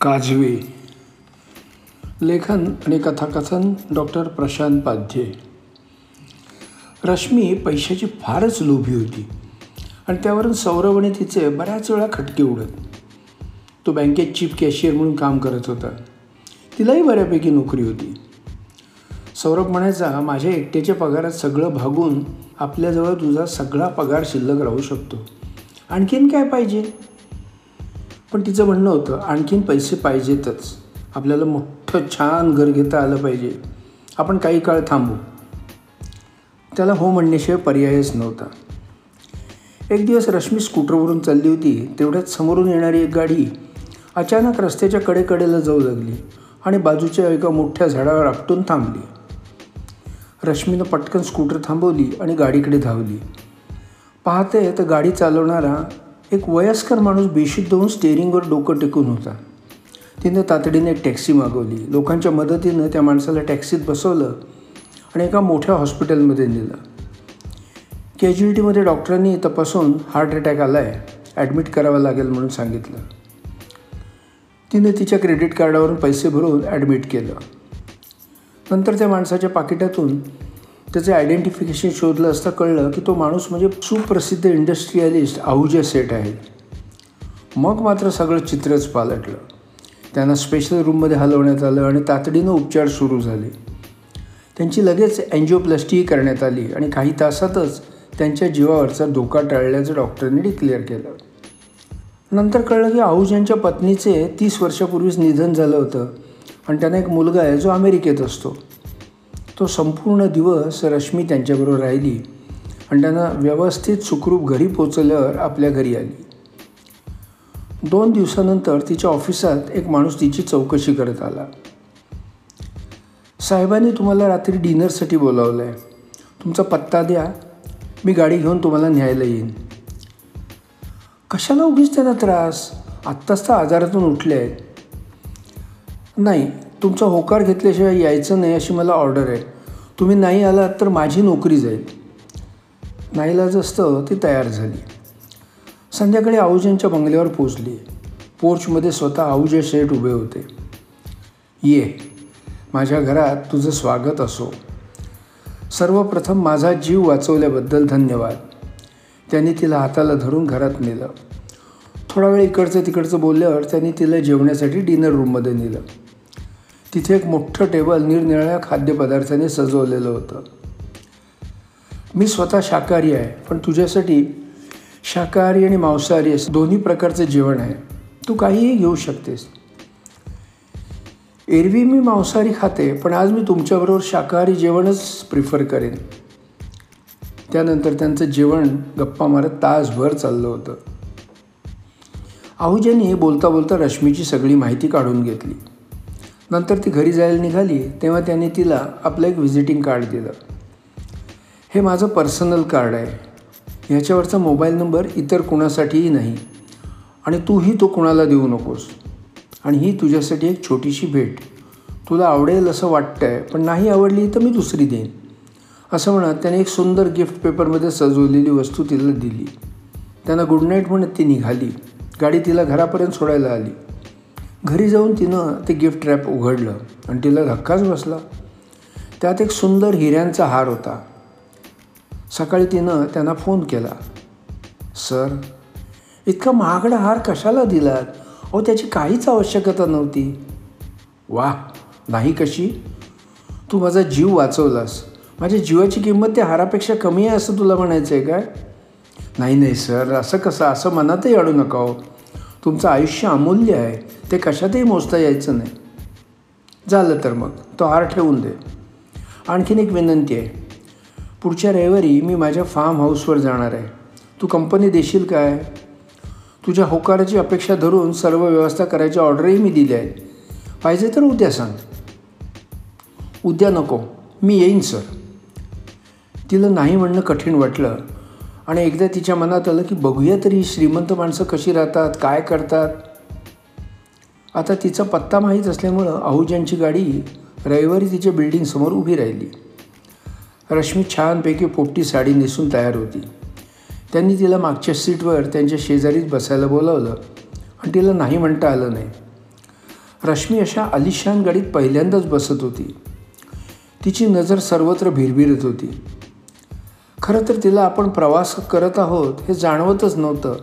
काजवे. लेखन आणि कथाकथन डॉक्टर प्रशांत पाध्ये. रश्मी पैशाची फारच लोभी होती आणि त्यावरून सौरव आणि तिचे बऱ्याच वेळा खटके उडत. तो बँकेत चीफ कॅशियर म्हणून काम करत होता. तिलाही बऱ्यापैकी नोकरी होती. सौरभ म्हणायचा माझ्या एकट्याच्या पगारात सगळं भागून आपल्याजवळ तुझा सगळा पगार शिल्लक राहू शकतो. आणखीन काय पाहिजे? पण तिचं म्हणणं होतं आणखीन पैसे पाहिजेतच. आपल्याला मोठं छान घर घेता आलं पाहिजे. आपण काही काळ थांबू. त्याला हो म्हणण्याशिवाय पर्यायच नव्हता. एक दिवस रश्मी स्कूटरवरून चालली होती तेवढ्यात समोरून येणारी एक गाडी अचानक रस्त्याच्या कडेकडेला जाऊ लागली आणि बाजूच्या एका मोठ्या झाडावर आपटून थांबली. रश्मीनं पटकन स्कूटर थांबवली आणि गाडीकडे धावली. पाहते तर गाडी चालवणारा एक वयस्कर माणूस बेशुद्ध होऊन स्टेअरिंगवर डोकं टेकून होता. तिनं तातडीने एक टॅक्सी मागवली. लोकांच्या मदतीनं त्या माणसाला टॅक्सीत बसवलं आणि एका मोठ्या हॉस्पिटलमध्ये नेलं. कॅज्युलिटीमध्ये डॉक्टरांनी तपासून हार्ट अटॅक आला आहे ॲडमिट करावं लागेल म्हणून सांगितलं. तिने तिच्या क्रेडिट कार्डावरून पैसे भरून ॲडमिट केलं. नंतर त्या माणसाच्या पाकिटातून त्याचे आयडेंटिफिकेशन शोधलं असता कळलं की तो माणूस म्हणजे सुप्रसिद्ध इंडस्ट्रियलिस्ट आहुजा सेट आहे. मग मात्र सगळं चित्रच पालटलं. त्यांना स्पेशल रूममध्ये हलवण्यात आलं आणि तातडीनं उपचार सुरू झाले. त्यांची लगेच अँजिओप्लास्टीही करण्यात आली आणि काही तासातच त्यांच्या जीवावरचा धोका टाळल्याचं डॉक्टरने डिक्लेअर केलं. नंतर कळलं की आहुजांच्या पत्नीचे तीस वर्षापूर्वीच निधन झालं होतं. आणि त्यांना एक मुलगा आहे जो अमेरिकेत असतो. तो संपूर्ण दिवस रश्मी त्यांच्याबरोबर राहिली आणि त्यांना व्यवस्थित सुखरूप घरी पोचल्यावर आपल्या घरी आली. दोन दिवसानंतर तिच्या ऑफिसात एक माणूस तिची चौकशी करत आला. साहेबांनी तुम्हाला रात्री डिनरसाठी बोलावलं आहे तुमचा पत्ता द्या. मी गाडी घेऊन तुम्हाला न्यायला येईन. कशाला उगीच त्यांना त्रास? आत्ताच तर आजारातून उठले आहेत. नाही तुमचा होकार घेतल्याशिवाय यायचं नाही अशी मला ऑर्डर आहे. तुम्ही नाही आलात तर माझी नोकरी जाईल. नाईलाज असतं ती तयार झाली. संध्याकाळी आहुजांच्या बंगल्यावर पोचली पोर्चमध्ये स्वतः आऊजे शेठ उभे होते. ये माझ्या घरात तुझं स्वागत असो. सर्वप्रथम माझा जीव वाचवल्याबद्दल धन्यवाद. त्यांनी तिला हाताला धरून घरात नेलं. थोडा वेळ इकडचं तिकडचं बोलल्यावर त्यांनी तिला जेवण्यासाठी डिनर रूममध्ये नेलं. तिथे एक मोठं टेबल निरनिराळ्या खाद्यपदार्थाने सजवलेलं होतं. मी स्वतः शाकाहारी आहे पण तुझ्यासाठी शाकाहारी आणि मांसाहारी असं दोन्ही प्रकारचं जेवण आहे. तू काहीही घेऊ शकतेस. एरवी मी मांसाहारी खाते पण आज मी तुमच्याबरोबर शाकाहारी जेवणच प्रिफर करेन. त्यानंतर त्यांचं जेवण गप्पा मारत तासभर चाललं होतं. आहुजांनी बोलता बोलता रश्मीची सगळी माहिती काढून घेतली. नंतर ती घरी जायला निघाली तेव्हा त्याने तिला आपलं एक व्हिजिटिंग कार्ड दिलं. हे माझं पर्सनल कार्ड आहे. ह्याच्यावरचा मोबाईल नंबर इतर कुणासाठीही नाही. आणि तूही तो कुणाला देऊ नकोस. आणि ही तुझ्यासाठी एक छोटीशी भेट. तुला आवडेल असं वाटतं आहे पण नाही आवडली तर मी दुसरी देईन. असं म्हणत त्याने एक सुंदर गिफ्ट पेपरमध्ये सजवलेली वस्तू तिला दिली. त्यांना गुड नाईट म्हणत ती निघाली. गाडी तिला घरापर्यंत सोडायला आली. घरी जाऊन तिनं ते गिफ्ट रॅप उघडलं आणि तिला धक्काच बसला. त्यात एक सुंदर हिऱ्यांचा हार होता. सकाळी तिनं त्यांना फोन केला. सर इतका महागडा हार कशाला दिलात? अहो त्याची काहीच आवश्यकता नव्हती. वा नाही कशी? तू माझा जीव वाचवलास. माझ्या जीवाची किंमत त्या हारापेक्षा कमी आहे असं तुला म्हणायचं आहे काय? नाही नाही सर. असं कसं? असं मनातही अडू नका हो. तुमचं आयुष्य अमूल्य आहे. ते कशातही मोजता यायचं नाही. झालं तर मग तो हार ठेवून दे. आणखीन एक विनंती आहे. पुढच्या रविवारी मी माझ्या फार्म हाऊसवर जाणार आहे. तू कंपनी देशील काय? तुझ्या होकाराची अपेक्षा धरून सर्व व्यवस्था करायची ऑर्डरही मी दिली आहे. पाहिजे तर उद्या सांग. उद्या नको. मी येईन सर तिला नाही म्हणणं कठीण वाटलं. आणि एकदा तिच्या मनात आलं की बघूया तरी श्रीमंत माणसं कशी राहतात काय करतात. आता तिचा पत्ता माहीत असल्यामुळं आहुजांची गाडी रविवारी तिच्या बिल्डिंगसमोर उभी राहिली. रश्मी छानपैकी पोपटी साडी नेसून तयार होती. त्यांनी तिला मागच्या सीटवर त्यांच्या शेजारीच बसायला बोलावलं आणि तिला नाही म्हणता आलं नाही. रश्मी अशा आलिशान गाडीत पहिल्यांदाच बसत होती. तिची नजर सर्वत्र भिरभिरत होती. खरं तर तिला आपण प्रवास करत आहोत हे जाणवतच नव्हतं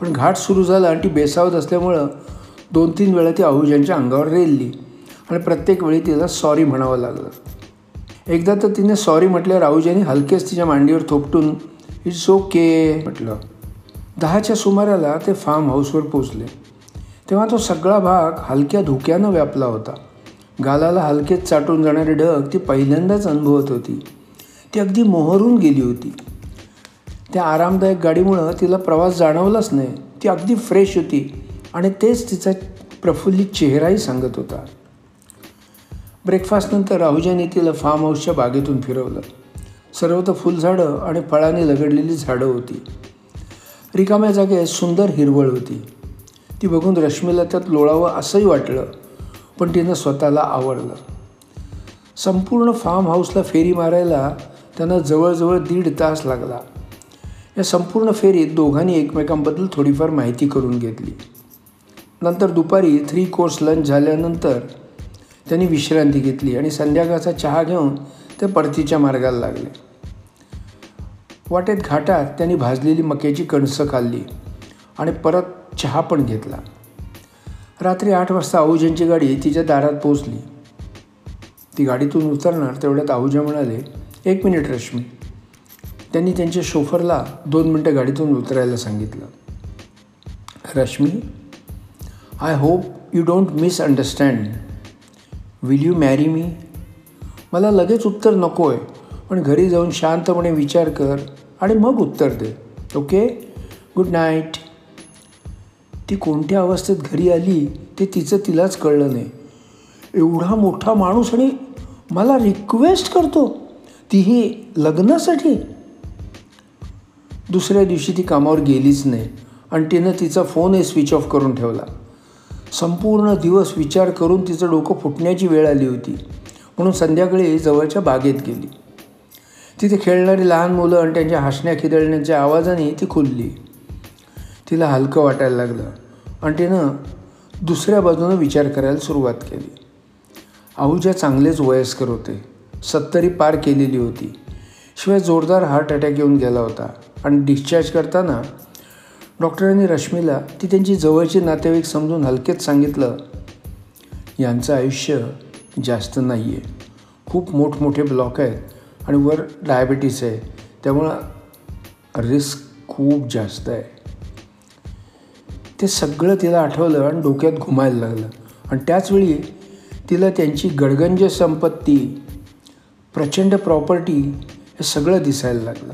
पण घाट सुरू झाला आणि ती बेसावत असल्यामुळं दोन तीन वेळा ती आहुजांच्या अंगावर रेलली. आणि प्रत्येक वेळी तिला सॉरी म्हणावं लागलं. एकदा तर तिने सॉरी म्हटल्यावर आहुजाने हलकेच तिच्या मांडीवर थोपटून इट्स ओके म्हटलं. दहाच्या सुमाराला ते फार्म हाऊसवर पोचले तेव्हा तो सगळा भाग हलक्या धुक्यानं व्यापला होता. गालाला हलकेच चाटून जाणारे ढग ती पहिल्यांदाच अनुभवत होती. ती अगदी मोहरून गेली होती. त्या आरामदायक गाडीमुळं तिला प्रवास जाणवलाच नाही. ती अगदी फ्रेश होती. आणि तेच तिचा प्रफुल्लित चेहराही सांगत होता. ब्रेकफास्टनंतर राहुजाने तिला फार्म हाऊसच्या बागेतून फिरवलं. सर्वत्र फुलझाडं आणि फळाने लगडलेली झाडं होती. रिकाम्या जागेत सुंदर हिरवळ होती. ती बघून रश्मीला त्यात लोळावं असंही वाटलं पण तिनं स्वतःला आवडलं. संपूर्ण फार्म हाऊसला फेरी मारायला त्यांना जवळजवळ दीड तास लागला. या संपूर्ण फेरीत दोघांनी एकमेकांबद्दल थोडीफार माहिती करून घेतली. नंतर दुपारी थ्री कोर्स लंच झाल्यानंतर त्यांनी विश्रांती घेतली आणि संध्याकाळचा चहा घेऊन ते परतीच्या मार्गाला लागले. वाटेत घाटात त्यांनी भाजलेली मक्याची कणसं खाल्ली आणि परत चहा पण घेतला. रात्री आठ वाजता आहुजांची गाडी तिच्या दारात पोचली ती गाडीतून उतरणार तेवढ्यात आहुजा म्हणाले एक मिनिट रश्मी. त्यांनी त्यांच्या शोफरला दोन मिनटं गाडीतून उतरायला सांगितलं. Rashmi I hope you don't misunderstand will you marry me मला लगेच उत्तर नको आहे पण घरी जाऊन शांतपणे विचार कर आणि मग उत्तर दे ओके गुड नाईट ती कोणत्या अवस्थेत घरी आली ते तिचं तिलाच कळलं नाही. एवढा मोठा माणूस आणि मला रिक्वेस्ट करतो तीही लग्नासाठी. दुसऱ्या दिवशी ती कामावर गेलीच नाही आणि तिनं तिचा फोनही स्विच ऑफ करून ठेवला. संपूर्ण दिवस विचार करून तिचं डोकं फुटण्याची वेळ आली होती. म्हणून संध्याकाळी जवळच्या बागेत गेली. तिथे खेळणारी लहान मुलं आणि त्यांच्या हसण्या खिदळण्याच्या आवाजाने ती खुलली. तिला हलकं वाटायला लागलं आणि तिनं दुसऱ्या बाजूनं विचार करायला सुरुवात केली. आहुजा चांगलेच वयस्कर होते. सत्तरी पार केलेली होती. शिवाय जोरदार हार्ट अटॅक येऊन गेला होता आणि डिस्चार्ज करताना डॉक्टरांनी रश्मीला ती त्यांची जवळची नातेवाईक समजून हलकेच सांगितलं यांचं आयुष्य जास्त नाही आहे खूप मोठमोठे ब्लॉक आहेत आणि वर डायबिटीस आहे. त्यामुळं रिस्क खूप जास्त आहे. ते सगळं तिला आठवलं आणि डोक्यात घुमायला लागलं. आणि त्याचवेळी तिला त्यांची गडगंज संपत्ती प्रचंड प्रॉपर्टी हे सगळं दिसायला लागलं.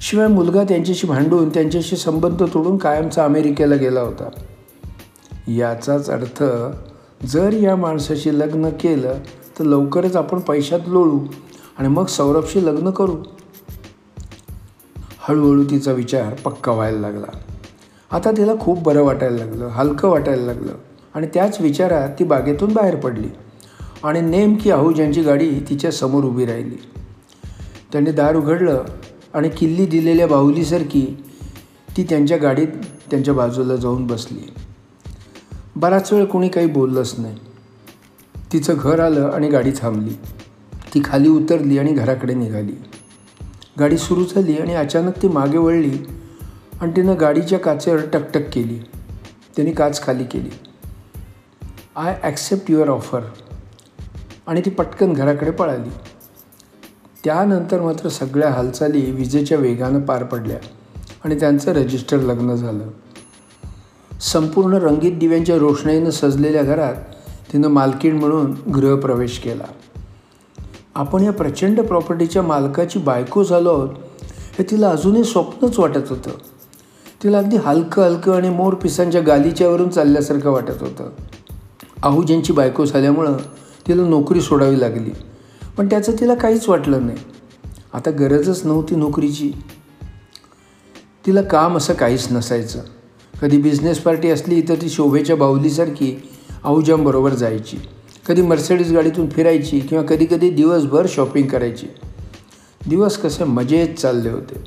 शिवाय मुलगा त्यांच्याशी भांडून त्यांच्याशी संबंध तोडून कायमचा अमेरिकेला गेला होता. याचाच अर्थ जर या माणसाशी लग्न केलं तर लवकरच आपण पैशात लोळू आणि मग सौरभशी लग्न करू. हळूहळू तिचा विचार पक्का व्हायला लागला. आता तिला खूप बरं वाटायला लागलं हलकं वाटायला लागलं आणि त्याच विचारात ती बागेतून बाहेर पडली आणि नेमकी आहुजांची गाडी तिच्या समोर उभी राहिली. त्याने दार उघडलं आणि किल्ली दिलेल्या बाहुलीसारखी ती त्यांच्या गाडीत त्यांच्या बाजूला जाऊन बसली. बराच वेळ कोणी काही बोललंच नाही. तिचं घर आलं आणि गाडी थांबली. ती खाली उतरली आणि घराकडे निघाली. गाडी सुरू झाली आणि अचानक ती मागे वळली आणि तिनं गाडीच्या काचेवर टकटक केली. त्यांनी काच खाली केली. I accept your offer. आणि ती पटकन घराकडे पळाली. त्यानंतर मात्र सगळ्या हालचाली विजेच्या वेगानं पार पडल्या आणि त्यांचं रजिस्टर लग्न झालं. संपूर्ण रंगीत दिव्यांच्या रोषणाईनं सजलेल्या घरात तिनं मालकीण म्हणून गृहप्रवेश केला. आपण या प्रचंड प्रॉपर्टीच्या मालकाची बायको झालो आहोत हे तिला अजूनही स्वप्नच वाटत होतं. तिला अगदी हलकं हलकं आणि मोर पिसांच्या गालीच्यावरून चालल्यासारखं वाटत होतं. आहुजींची बायको झाल्यामुळं तिला नोकरी सोडावी लागली. पण त्याचं तिला काहीच वाटलं नाही. आता गरजच नव्हती नोकरीची. तिला काम असं काहीच नसायचं. कधी बिझनेस पार्टी असली तर ती शोभेच्या बाहुलीसारखी आहुजांबरोबर जायची. कधी मर्सेडीज गाडीतून फिरायची किंवा कधी कधी दिवसभर शॉपिंग करायची. दिवस कसे मजेत चालले होते.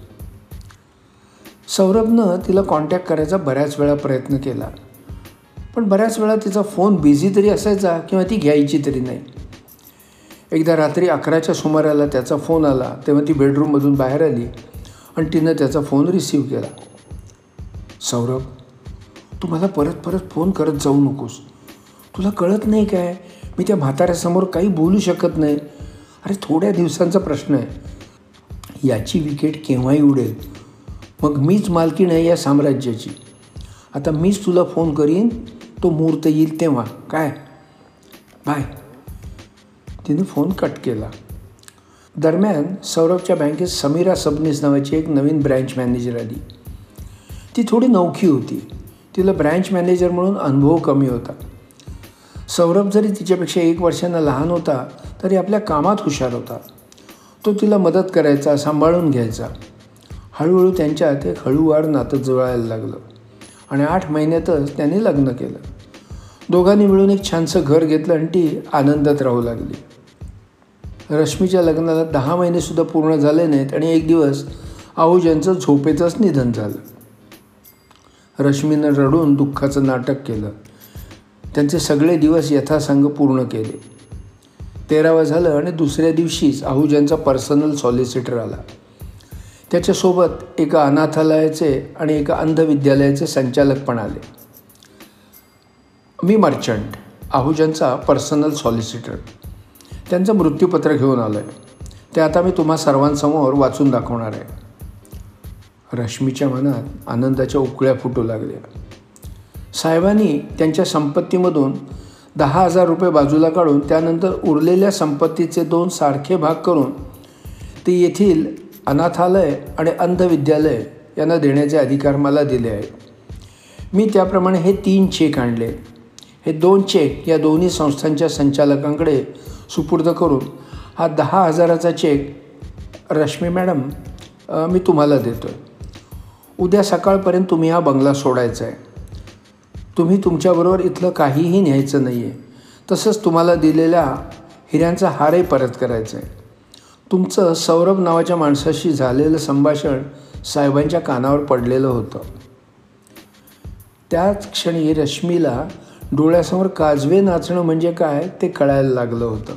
सौरभनं तिला कॉन्टॅक्ट करायचा बऱ्याच वेळा प्रयत्न केला. पण बऱ्याच वेळा तिचा फोन बिझी तरी असायचा किंवा ती घ्यायची तरी नाही. एकदा रात्री अकराच्या सुमाराला त्याचा फोन आला तेव्हा ती बेडरूममधून बाहेर आली आणि तिनं त्याचा फोन रिसीव केला. सौरभ तू मला परत परत फोन करत जाऊ नकोस. तुला कळत नाही काय? मी त्या म्हाताऱ्यासमोर काही बोलू शकत नाही. अरे थोड्या दिवसांचा प्रश्न आहे. याची विकेट केव्हाही उडेल. मग मीच मालकी नाही या साम्राज्याची. आता मीच तुला फोन करीन तो मुहूर्त येईल तेव्हा. काय? बाय. तिने फोन कट केला. दरम्यान सौरभच्या बँकेत समीरा सबनीस नावाची एक नवीन ब्रँच मॅनेजर आली. ती थोडी नौखी होती. तिला ब्रँच मॅनेजर म्हणून अनुभव कमी होता. सौरभ जरी तिच्यापेक्षा एक वर्षांना लहान होता तरी आपल्या कामात हुशार होता. तो तिला मदत करायचा सांभाळून घ्यायचा. हळूहळू त्यांच्यात एक हळूवार नातं जुळायला लागलं आणि आठ महिन्यातच त्यांनी लग्न केलं. दोघांनी मिळून एक छानसं घर घेतलं आणि ती आनंदात राहू लागली. रश्मीच्या लग्नाला दहा महिनेसुद्धा पूर्ण झाले नाहीत आणि एक दिवस आहुजांचं झोपेचंच निधन झालं. रश्मीनं रडून दुःखाचं नाटक केलं. त्यांचे सगळे दिवस यथासांग पूर्ण केले. तेरावं झालं आणि दुसऱ्या दिवशीच आहुजांचा पर्सनल सॉलिसिटर आला. त्याच्यासोबत एका अनाथालयाचे आणि एका अंधविद्यालयाचे संचालक पण आले. मी मर्चंट आहुजांचा पर्सनल सॉलिसिटर. त्यांचं मृत्यूपत्र घेऊन आलं आहे ते आता मी तुम्हा सर्वांसमोर वाचून दाखवणार आहे. रश्मीच्या मनात आनंदाच्या उकळ्या फुटू लागल्या. साहेबांनी त्यांच्या संपत्तीमधून दहा हजार रुपये बाजूला काढून त्यानंतर उरलेल्या संपत्तीचे दोन सारखे भाग करून ते येथील अनाथालय आणि अंधविद्यालय यांना देण्याचे अधिकार मला दिले आहेत. मी त्याप्रमाणे हे तीन चेक आणले. हे दोन चेक या दोन्ही संस्थांच्या संचालकांकडे सुपूर्द करून हा दहा हजाराचा चेक रश्मी मॅडम मी तुम्हाला देतो आहे उद्या सकाळपर्यंत तुम्ही हा बंगला सोडायचा आहे. तुम्ही तुमच्याबरोबर इथलं काहीही न्यायचं नाही आहे तसंच तुम्हाला दिलेल्या हिऱ्यांचा हारही परत करायचा आहे. तुमचं सौरभ नावाच्या माणसाशी झालेलं संभाषण साहेबांच्या कानावर पडलेलं होतं. त्याच क्षणी रश्मीला डोळ्यासमोर काजवे नाचणं म्हणजे काय ते कळायला लागलं होतं.